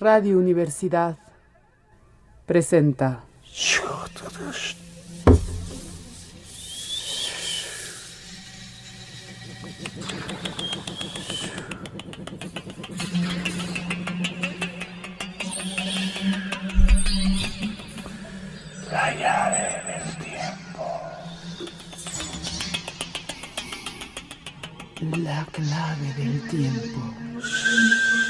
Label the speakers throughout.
Speaker 1: Radio Universidad presenta.
Speaker 2: La del tiempo.
Speaker 1: La clave del tiempo.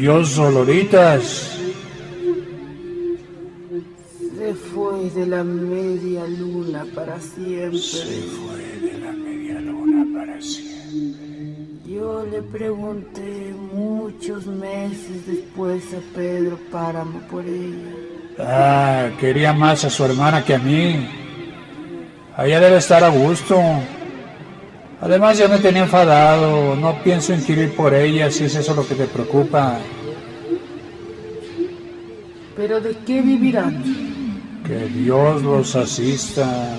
Speaker 2: Adiós, Doloritas.
Speaker 1: Se fue de la media luna para siempre.
Speaker 2: Se fue de la media luna para siempre.
Speaker 1: Yo le pregunté muchos meses después a Pedro Páramo por ella.
Speaker 2: Ah, quería más a su hermana que a mí. Allá debe estar a gusto. Además ya me tenía enfadado. No pienso inquirir por ella si es eso lo que te preocupa.
Speaker 1: ¿Pero de qué vivirán?
Speaker 2: Que Dios los asista.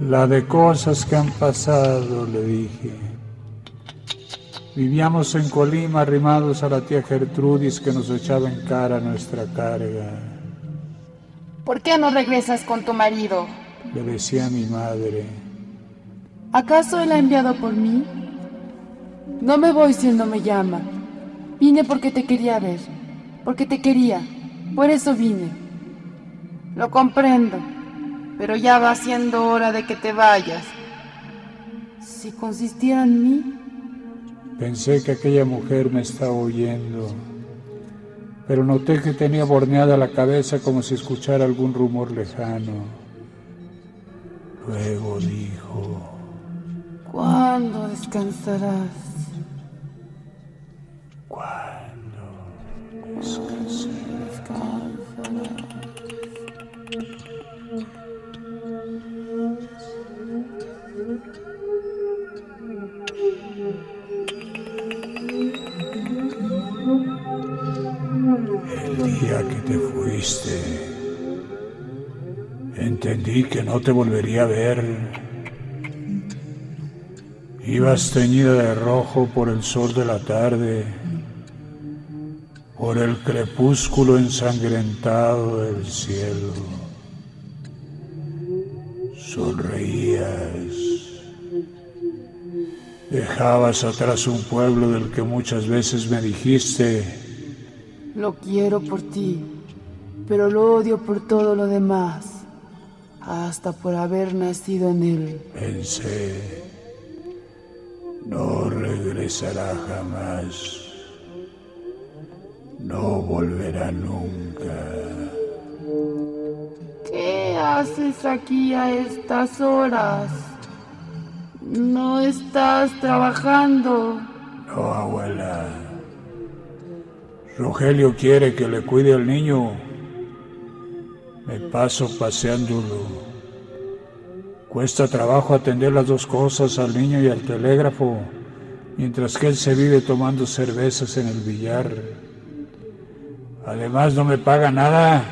Speaker 2: La de cosas que han pasado, le dije. Vivíamos en Colima arrimados a la tía Gertrudis que nos echaba en cara nuestra carga.
Speaker 3: ¿Por qué no regresas con tu marido?
Speaker 2: Le decía mi madre.
Speaker 1: ¿Acaso él ha enviado por mí? No me voy si él no me llama. Vine porque te quería ver, porque te quería. Por eso vine. Lo comprendo, pero ya va siendo hora de que te vayas. Si consistiera en mí,
Speaker 2: Pensé que aquella mujer me estaba oyendo, pero noté que tenía borneada la cabeza como si escuchara algún rumor lejano. Luego dijo,
Speaker 1: ¿cuándo descansarás?
Speaker 2: ¿cuándo?
Speaker 1: Descansarás.
Speaker 2: Entendí que no te volvería a ver. Ibas teñida de rojo por el sol de la tarde, por el crepúsculo ensangrentado del cielo. Sonreías. Dejabas atrás un pueblo del que muchas veces me dijiste,
Speaker 1: Lo quiero por ti, pero lo odio por todo lo demás, hasta por haber nacido en él.
Speaker 2: Pensé, no regresará jamás, no volverá nunca.
Speaker 1: ¿Qué haces aquí a estas horas? No estás trabajando.
Speaker 2: No, abuela, Rogelio quiere que le cuide al niño. Me paso paseándolo. Cuesta trabajo atender las dos cosas, al niño y al telégrafo, mientras que él se vive tomando cervezas en el billar. Además no me paga nada.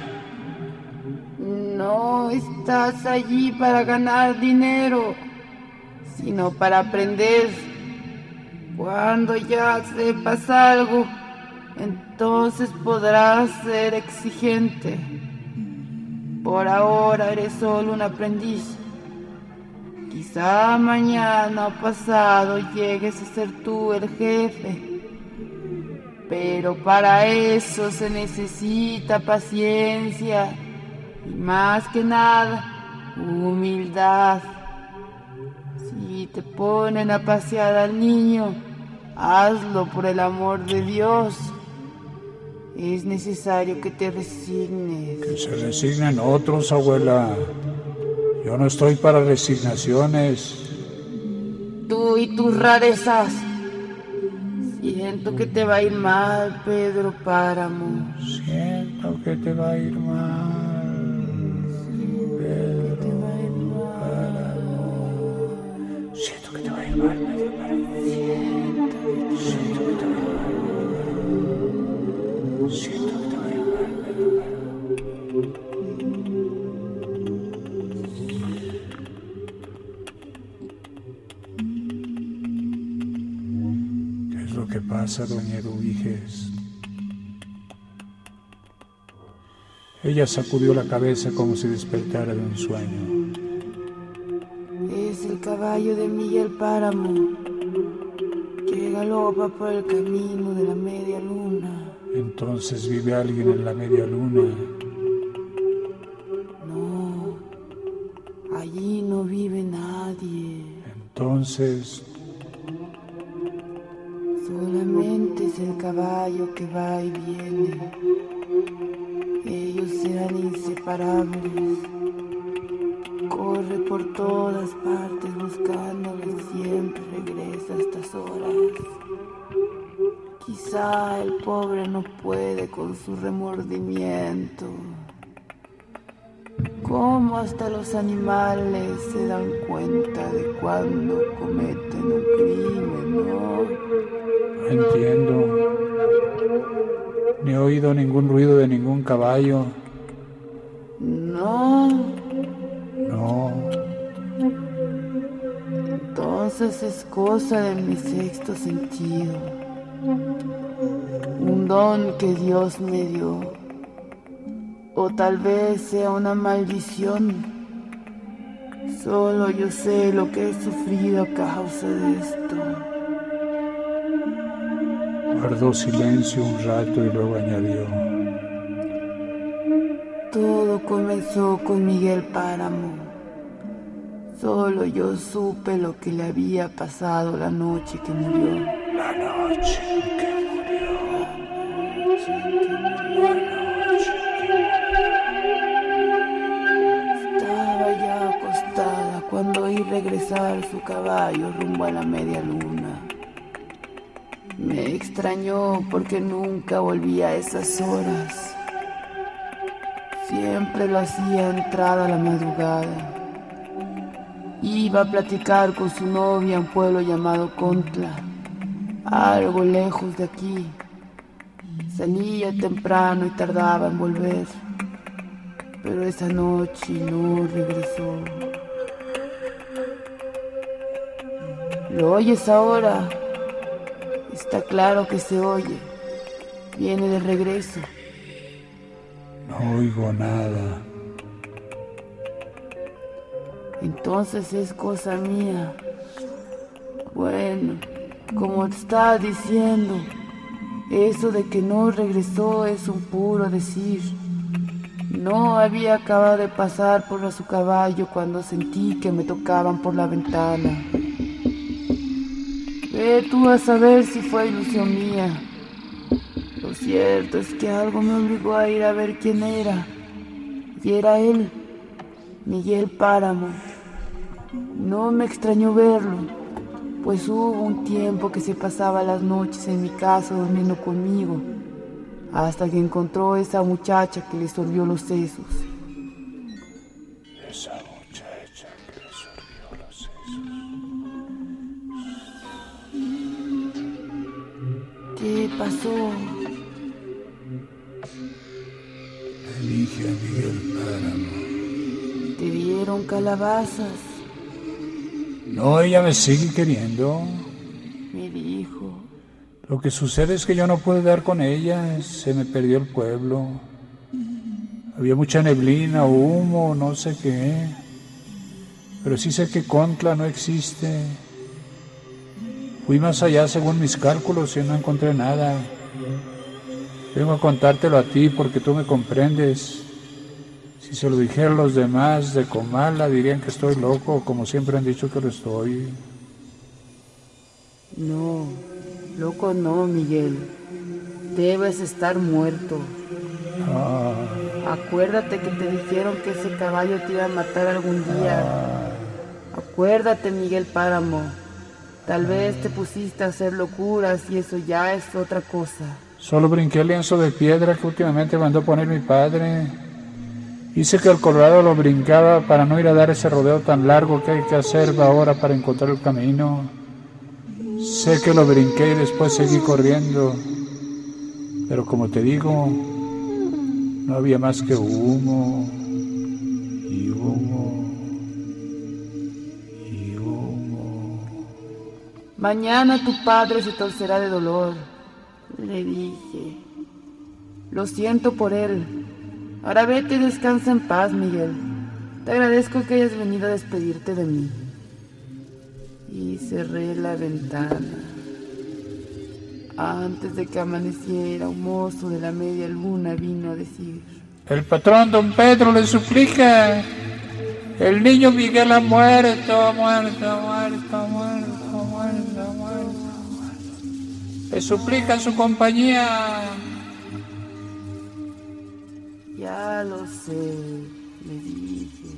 Speaker 1: No estás allí para ganar dinero, sino para aprender. Cuando ya sepas algo, entonces podrás ser exigente. Por ahora eres solo un aprendiz. Quizá mañana o pasado llegues a ser tú el jefe. Pero para eso se necesita paciencia y más que nada humildad. Si te ponen a pasear al niño, hazlo por el amor de Dios. Es necesario que te resignes.
Speaker 2: Que se resignen otros, abuela. Yo no estoy para resignaciones.
Speaker 1: Tú y tus rarezas. Siento que te va a ir mal, Pedro Páramo.
Speaker 2: Siento que te va a ir mal. Pedro Páramo. Siento que te va a ir mal, lo que pasa, doña Eduviges? Ella sacudió la cabeza como si despertara de un sueño.
Speaker 1: Es el caballo de Miguel Páramo, que galopa por el camino de la media luna.
Speaker 2: Entonces vive alguien en la media luna.
Speaker 1: No, allí no vive nadie.
Speaker 2: Entonces,
Speaker 1: que va y viene. Ellos serán inseparables. Corre por todas partes buscándole, siempre regresa a estas horas. Quizá el pobre no puede con su remordimiento. Cómo hasta los animales se dan cuenta de cuando cometen un crimen, no
Speaker 2: entiendo. Ni he oído ningún ruido de ningún caballo.
Speaker 1: No,
Speaker 2: No,
Speaker 1: entonces es cosa de mi sexto sentido. Un don que Dios me dio. O tal vez sea una maldición. Solo yo sé lo que he sufrido a causa de esto.
Speaker 2: Guardó silencio un rato y luego añadió.
Speaker 1: Todo comenzó con Miguel Páramo. Solo yo supe lo que le había pasado la noche que murió.
Speaker 2: La noche que murió.
Speaker 1: Estaba ya acostada cuando oí regresar su caballo rumbo a la media luna. Me extrañó porque nunca volvía a esas horas. Siempre lo hacía entrada a la madrugada. Iba a platicar con su novia en un pueblo llamado Contla, algo lejos de aquí. Salía temprano y tardaba en volver, pero esa noche no regresó. ¿Lo oyes ahora? Está claro que se oye. Viene de regreso.
Speaker 2: No oigo nada.
Speaker 1: Entonces es cosa mía. Bueno, como te estaba diciendo, eso de que no regresó es un puro decir. No había acabado de pasar por su caballo cuando sentí que me tocaban por la ventana. Ve tú a saber si fue ilusión mía. Lo cierto es que algo me obligó a ir a ver quién era. Y era él, Miguel Páramo. No me extrañó verlo, pues hubo un tiempo que se pasaba las noches en mi casa durmiendo conmigo. hasta que encontró esa muchacha que le sorbió los sesos. ¿Qué pasó?
Speaker 2: Le dije a Miguel Páramo.
Speaker 1: ¿Te dieron calabazas?
Speaker 2: No, ella me sigue queriendo.
Speaker 1: Me dijo.
Speaker 2: Lo que sucede es que yo no pude dar con ella, se me perdió el pueblo. Había mucha neblina, humo, no sé qué. Pero sí sé que Contla no existe. Fui más allá según mis cálculos y no encontré nada. Vengo a contártelo a ti porque tú me comprendes. Si se lo dijera a los demás de Comala dirían que estoy loco, como siempre han dicho que lo estoy.
Speaker 1: No, loco no, Miguel. Debes estar muerto.
Speaker 2: Ah.
Speaker 1: Acuérdate que te dijeron que ese caballo te iba a matar algún día. Acuérdate, Miguel Páramo. Tal vez te pusiste a hacer locuras y eso ya es otra cosa.
Speaker 2: Solo brinqué el lienzo de piedra que últimamente mandó poner mi padre. Hice que el Colorado lo brincaba para no ir a dar ese rodeo tan largo que hay que hacer ahora para encontrar el camino. Sé que lo brinqué y después seguí corriendo. Pero como te digo, no había más que humo y humo
Speaker 1: Mañana tu padre se torcerá de dolor, le dije. Lo siento por él. Ahora vete y descansa en paz, Miguel. Te agradezco que hayas venido a despedirte de mí. Y cerré la ventana. Antes de que amaneciera, un mozo de la media luna vino a decir...
Speaker 2: El patrón don Pedro le suplica. El niño Miguel ha muerto, muerto, muerto, muerto, muerto, muerto. Le suplica su compañía.
Speaker 1: Ya lo sé, le dije.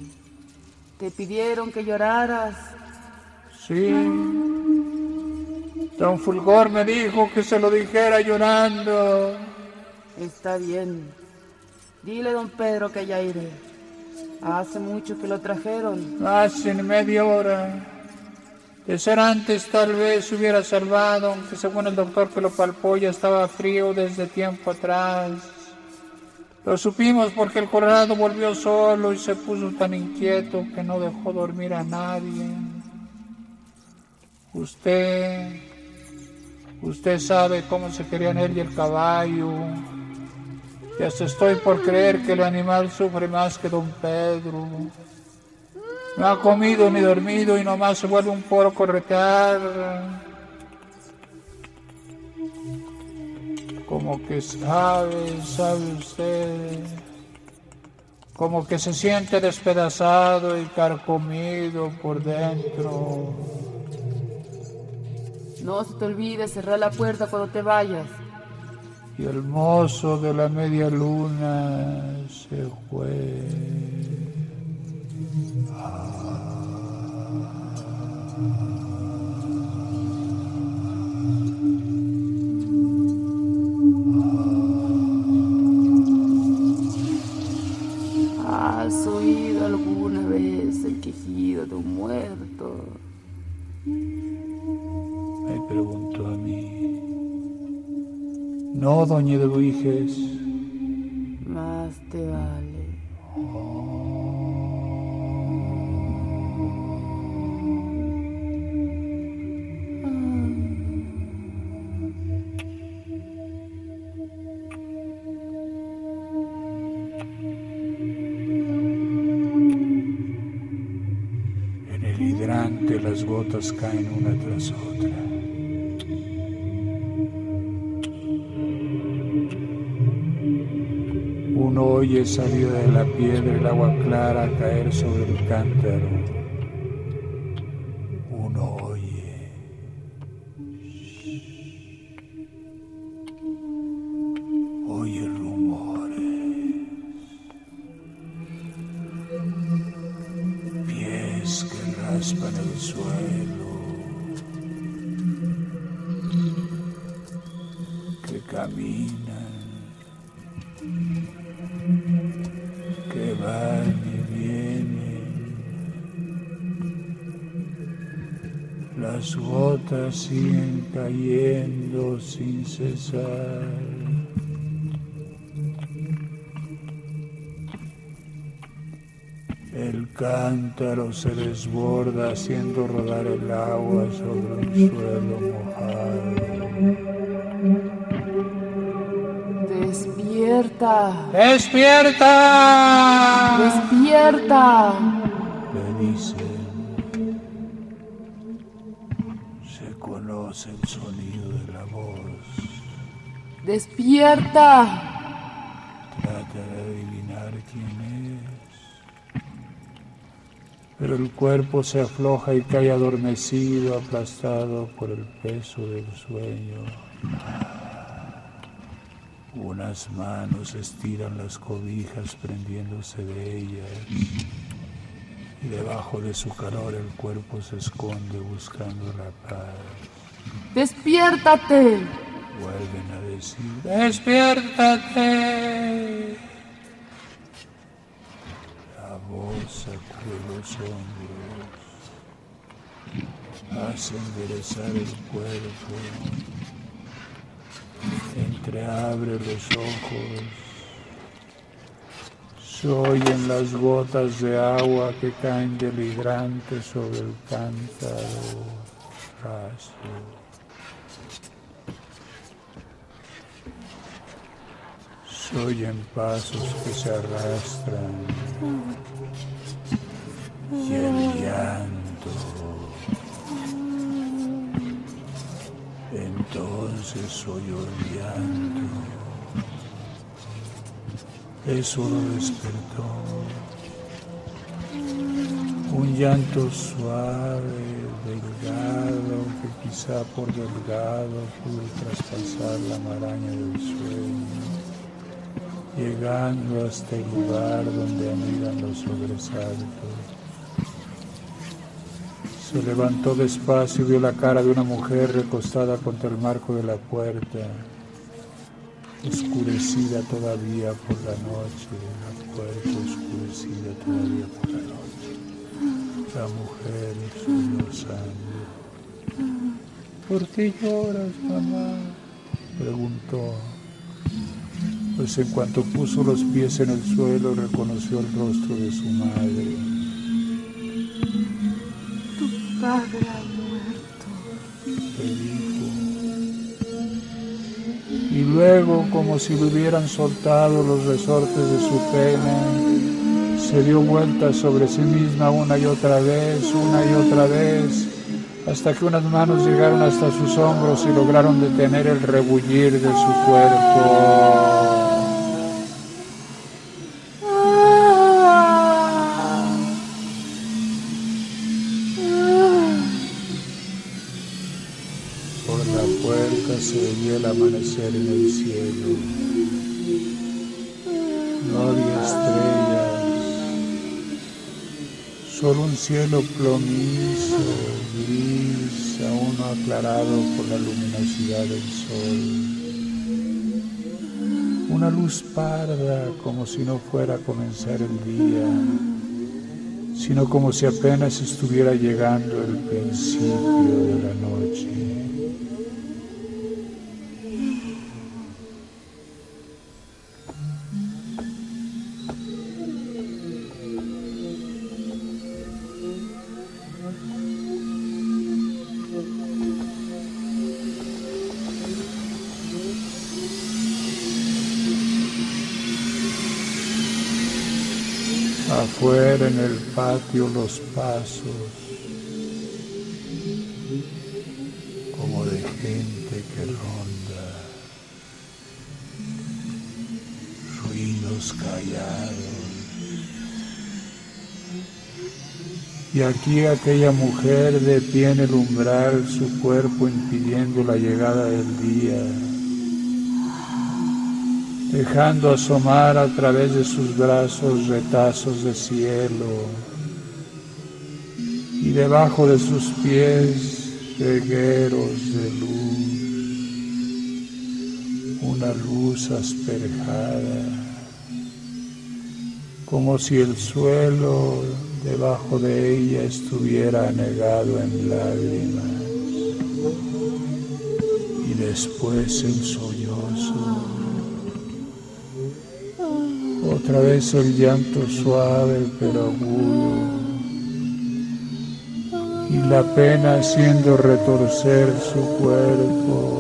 Speaker 1: Te pidieron que lloraras.
Speaker 2: Sí. Don Fulgor me dijo que se lo dijera llorando.
Speaker 1: Está bien. Dile, don Pedro, que ya iré. Hace mucho que lo trajeron.
Speaker 2: Hace media hora. De ser antes tal vez hubiera salvado, aunque según el doctor que lo palpó ya estaba frío desde tiempo atrás. Lo supimos porque el Colorado volvió solo y se puso tan inquieto que no dejó dormir a nadie. Usted, usted sabe cómo se querían él y el caballo. Y hasta estoy por creer que el animal sufre más que don Pedro. No ha comido ni dormido y nomás se vuelve un poro corretear. Como que sabe, sabe usted. Como que se siente despedazado y carcomido por dentro.
Speaker 1: No se te olvide cerrar la puerta cuando te vayas.
Speaker 2: Y el mozo de la media luna se fue.
Speaker 1: ¿Has oído alguna vez el quejido de un muerto?
Speaker 2: Me preguntó a mí. No, doña de Buijes.
Speaker 1: Más te vale.
Speaker 2: Hidrante las gotas caen una tras otra. Uno oye salir de la piedra el agua clara caer sobre el cántaro. Cesar. El cántaro se desborda haciendo rodar el agua sobre el suelo mojado.
Speaker 1: Despierta.
Speaker 2: ¡Despierta!
Speaker 1: Despierta.
Speaker 2: Le dicen.
Speaker 1: Despierta.
Speaker 2: Trata de adivinar quién es. Pero el cuerpo se afloja y cae adormecido, aplastado por el peso del sueño. Unas manos estiran las cobijas prendiéndose de ellas y debajo de su calor el cuerpo se esconde buscando la paz.
Speaker 1: Despiértate.
Speaker 2: Vuelven a decir, despiértate. La voz sacude los hombros, hace enderezar el cuerpo, entreabre los ojos. Se oyen las gotas de agua que caen del hidrante sobre el cántaro raso. Se oyen pasos que se arrastran y el llanto. Entonces oyó el llanto. Eso lo despertó. Un llanto suave, delgado, que quizá por delgado pudo traspasar la maraña del sueño llegando hasta el lugar donde anidan los sobresaltos. Se levantó despacio y vio la cara de una mujer recostada contra el marco de la puerta, oscurecida todavía por la noche, la puerta oscurecida todavía por la noche. La mujer sollozando. ¿Por qué lloras, mamá? preguntó pues en cuanto puso los pies en el suelo reconoció el rostro de su madre.
Speaker 1: Tu padre ha muerto.
Speaker 2: Le dijo. Y luego, como si le hubieran soltado los resortes de su pene, se dio vuelta sobre sí misma una y otra vez, una y otra vez, hasta que unas manos llegaron hasta sus hombros y lograron detener el rebullir de su cuerpo. Cielo plomizo, gris, aún no aclarado por la luminosidad del sol. Una luz parda como si no fuera a comenzar el día, sino como si apenas estuviera llegando el principio de la noche. Afuera en el patio los pasos, como de gente que ronda, ruidos callados. Y aquí aquella mujer de pie en el umbral, su cuerpo impidiendo la llegada del día dejando asomar a través de sus brazos retazos de cielo y debajo de sus pies regueros de luz, una luz asperjada, como si el suelo debajo de ella estuviera anegado en lágrimas. y después el sollozo. Otra vez el llanto suave pero agudo y la pena haciendo retorcer su cuerpo.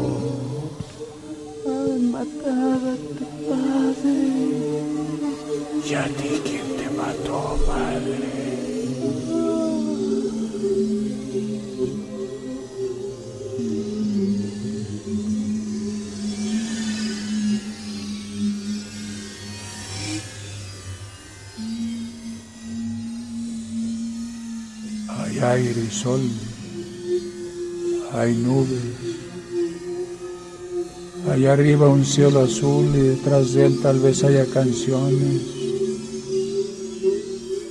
Speaker 2: Un cielo azul y detrás de él tal vez haya canciones,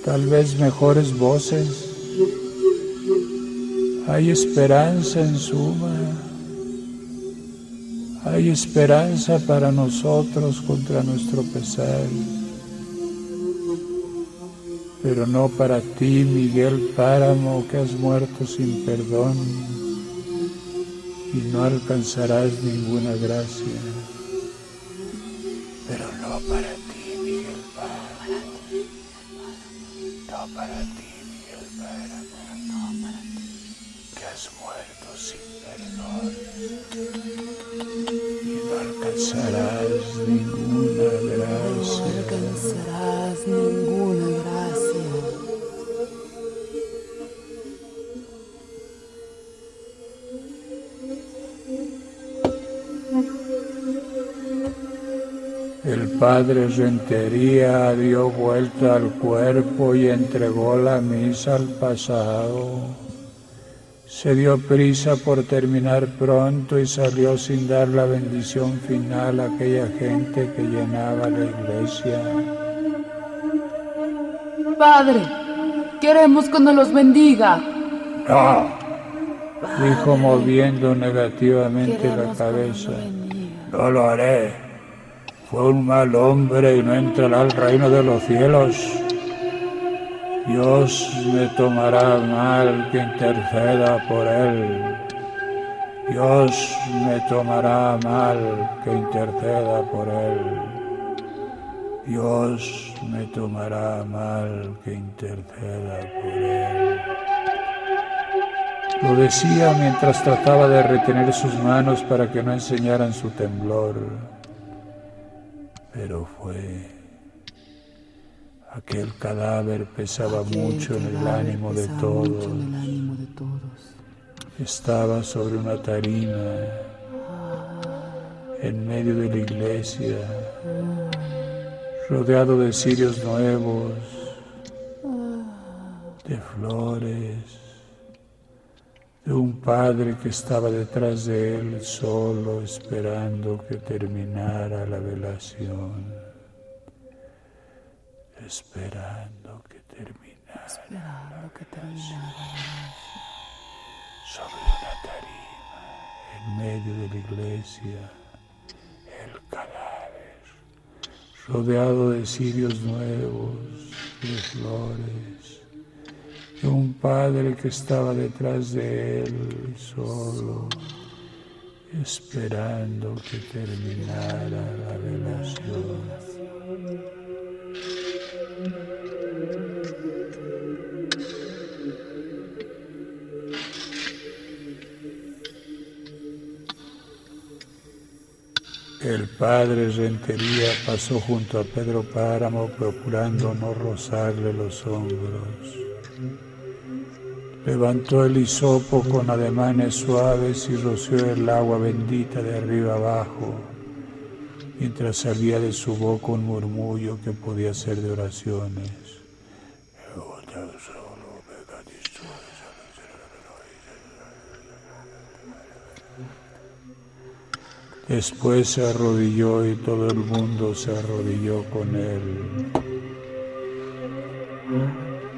Speaker 2: tal vez mejores voces. Hay esperanza en suma, hay esperanza para nosotros contra nuestro pesar pero no para ti, Miguel Páramo, que has muerto sin perdón y no alcanzarás ninguna gracia. El padre Rentería dio vuelta al cuerpo y entregó la misa al pasado. Se dio prisa por terminar pronto y salió sin dar la bendición final a aquella gente que llenaba la iglesia.
Speaker 4: Padre, queremos que nos los bendiga.
Speaker 2: No, dijo moviendo negativamente la cabeza. No lo haré. Fue un mal hombre y no entrará al reino de los cielos. Dios me tomará mal que interceda por él. Dios me tomará mal que interceda por él. Dios me tomará mal que interceda por él. Lo decía mientras trataba de retener sus manos para que no enseñaran su temblor. Pero fue... Aquel cadáver pesaba
Speaker 1: Aquel
Speaker 2: mucho en el ánimo de todos.
Speaker 1: mucho en el ánimo de todos.
Speaker 2: Estaba sobre una tarima en medio de la iglesia, rodeado de cirios nuevos, de flores, de un padre que estaba detrás de él solo esperando que terminara la velación, esperando que terminara.
Speaker 1: Esperando que terminara.
Speaker 2: sobre una tarima en medio de la iglesia el cadáver, rodeado de cirios nuevos, de flores, un padre que estaba detrás de él solo, esperando que terminara la velación. El padre Rentería pasó junto a Pedro Páramo procurando no rozarle los hombros. Levantó el hisopo con ademanes suaves y roció el agua bendita de arriba abajo, mientras salía de su boca un murmullo que podía ser de oraciones. Después se arrodilló y todo el mundo se arrodilló con él.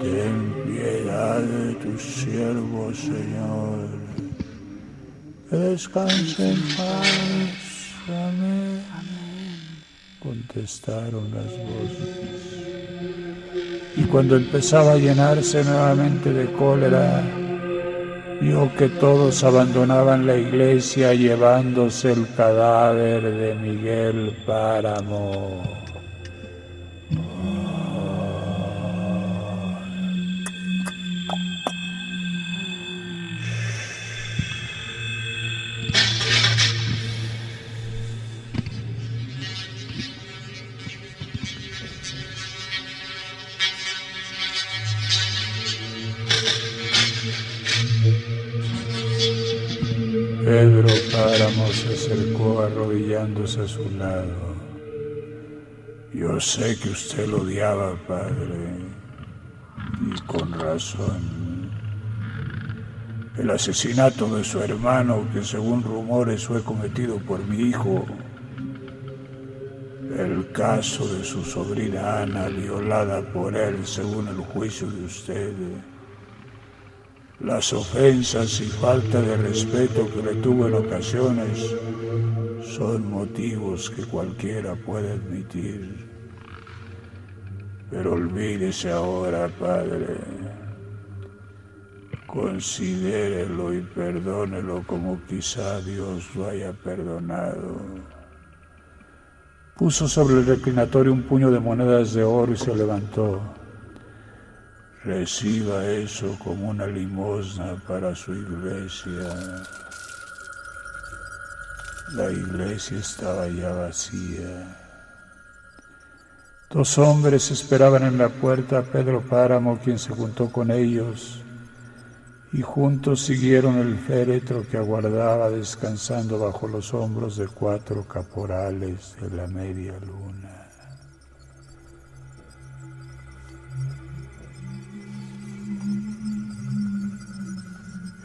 Speaker 2: Ten piedad de tus siervos, Señor. Que descanse en paz. Amén. Contestaron las voces. Y cuando empezaba a llenarse nuevamente de cólera, Vio que todos abandonaban la iglesia llevándose el cadáver de Miguel Páramo. Sé que usted lo odiaba, padre, y con razón. El asesinato de su hermano, que según rumores fue cometido por mi hijo, el caso de su sobrina Ana, violada por él según el juicio de usted, las ofensas y falta de respeto que le tuvo en ocasiones son motivos que cualquiera puede admitir. Pero olvídese ahora, Padre. Considérelo y perdónelo como quizá Dios lo haya perdonado. Puso sobre el reclinatorio un puño de monedas de oro y se levantó. Reciba eso como una limosna para su iglesia. La iglesia estaba ya vacía. Dos hombres esperaban en la puerta a Pedro Páramo, quien se juntó con ellos, y juntos siguieron el féretro que aguardaba descansando bajo los hombros de cuatro caporales de la media luna.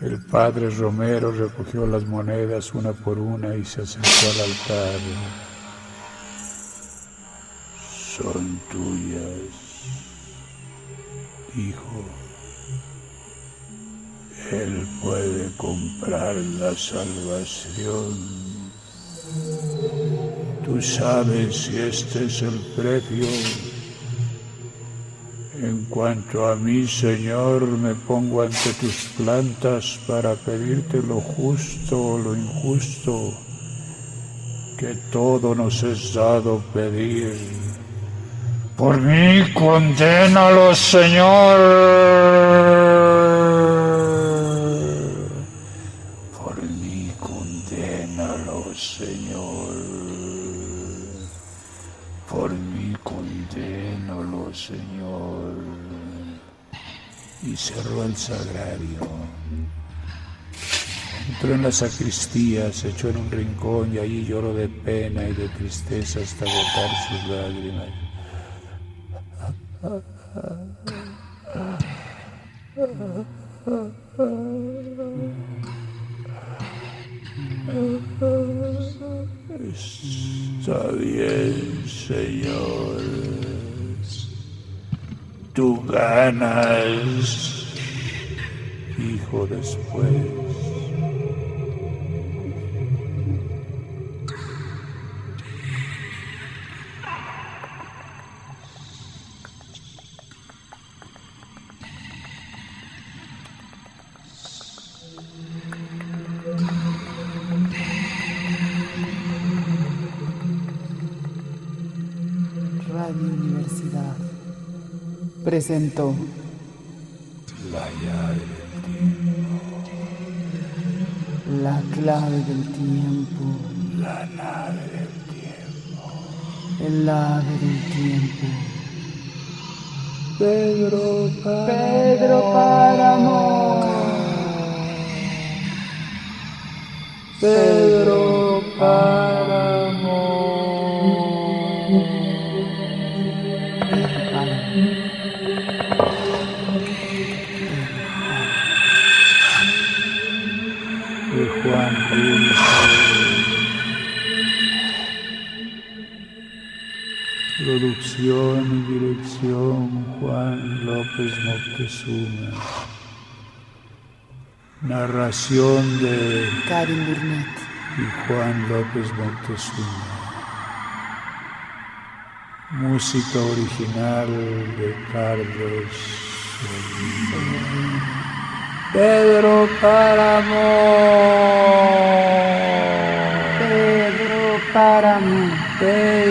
Speaker 2: El padre Romero recogió las monedas una por una y se acercó al altar. Son tuyas, hijo. Él puede comprar la salvación. Tú sabes si este es el precio en cuanto a mí, Señor, me pongo ante tus plantas para pedirte lo justo o lo injusto, que todo nos es dado pedir. Por mí, condénalo, Señor. Por mí, condénalo, Señor. Por mí, condénalo, Señor. Y cerró el sagrario. Entró en la sacristía, se echó en un rincón y allí lloró de pena y de tristeza hasta botar sus lágrimas. Está bien, Señor. Tú ganas, hijo después.
Speaker 4: Presentó
Speaker 2: La llave del tiempo,
Speaker 4: La clave del tiempo,
Speaker 2: la nave del tiempo.
Speaker 4: el ave del tiempo.
Speaker 2: Pedro
Speaker 4: Pedro Páramo.
Speaker 2: De Juan. Producción y dirección Juan López Moctezuma. Narración de
Speaker 4: Karin Burnett.
Speaker 2: y Juan López Moctezuma. Música original de Carlos Solís. Pedro Páramo.
Speaker 1: Pedro Páramo.
Speaker 2: Pedro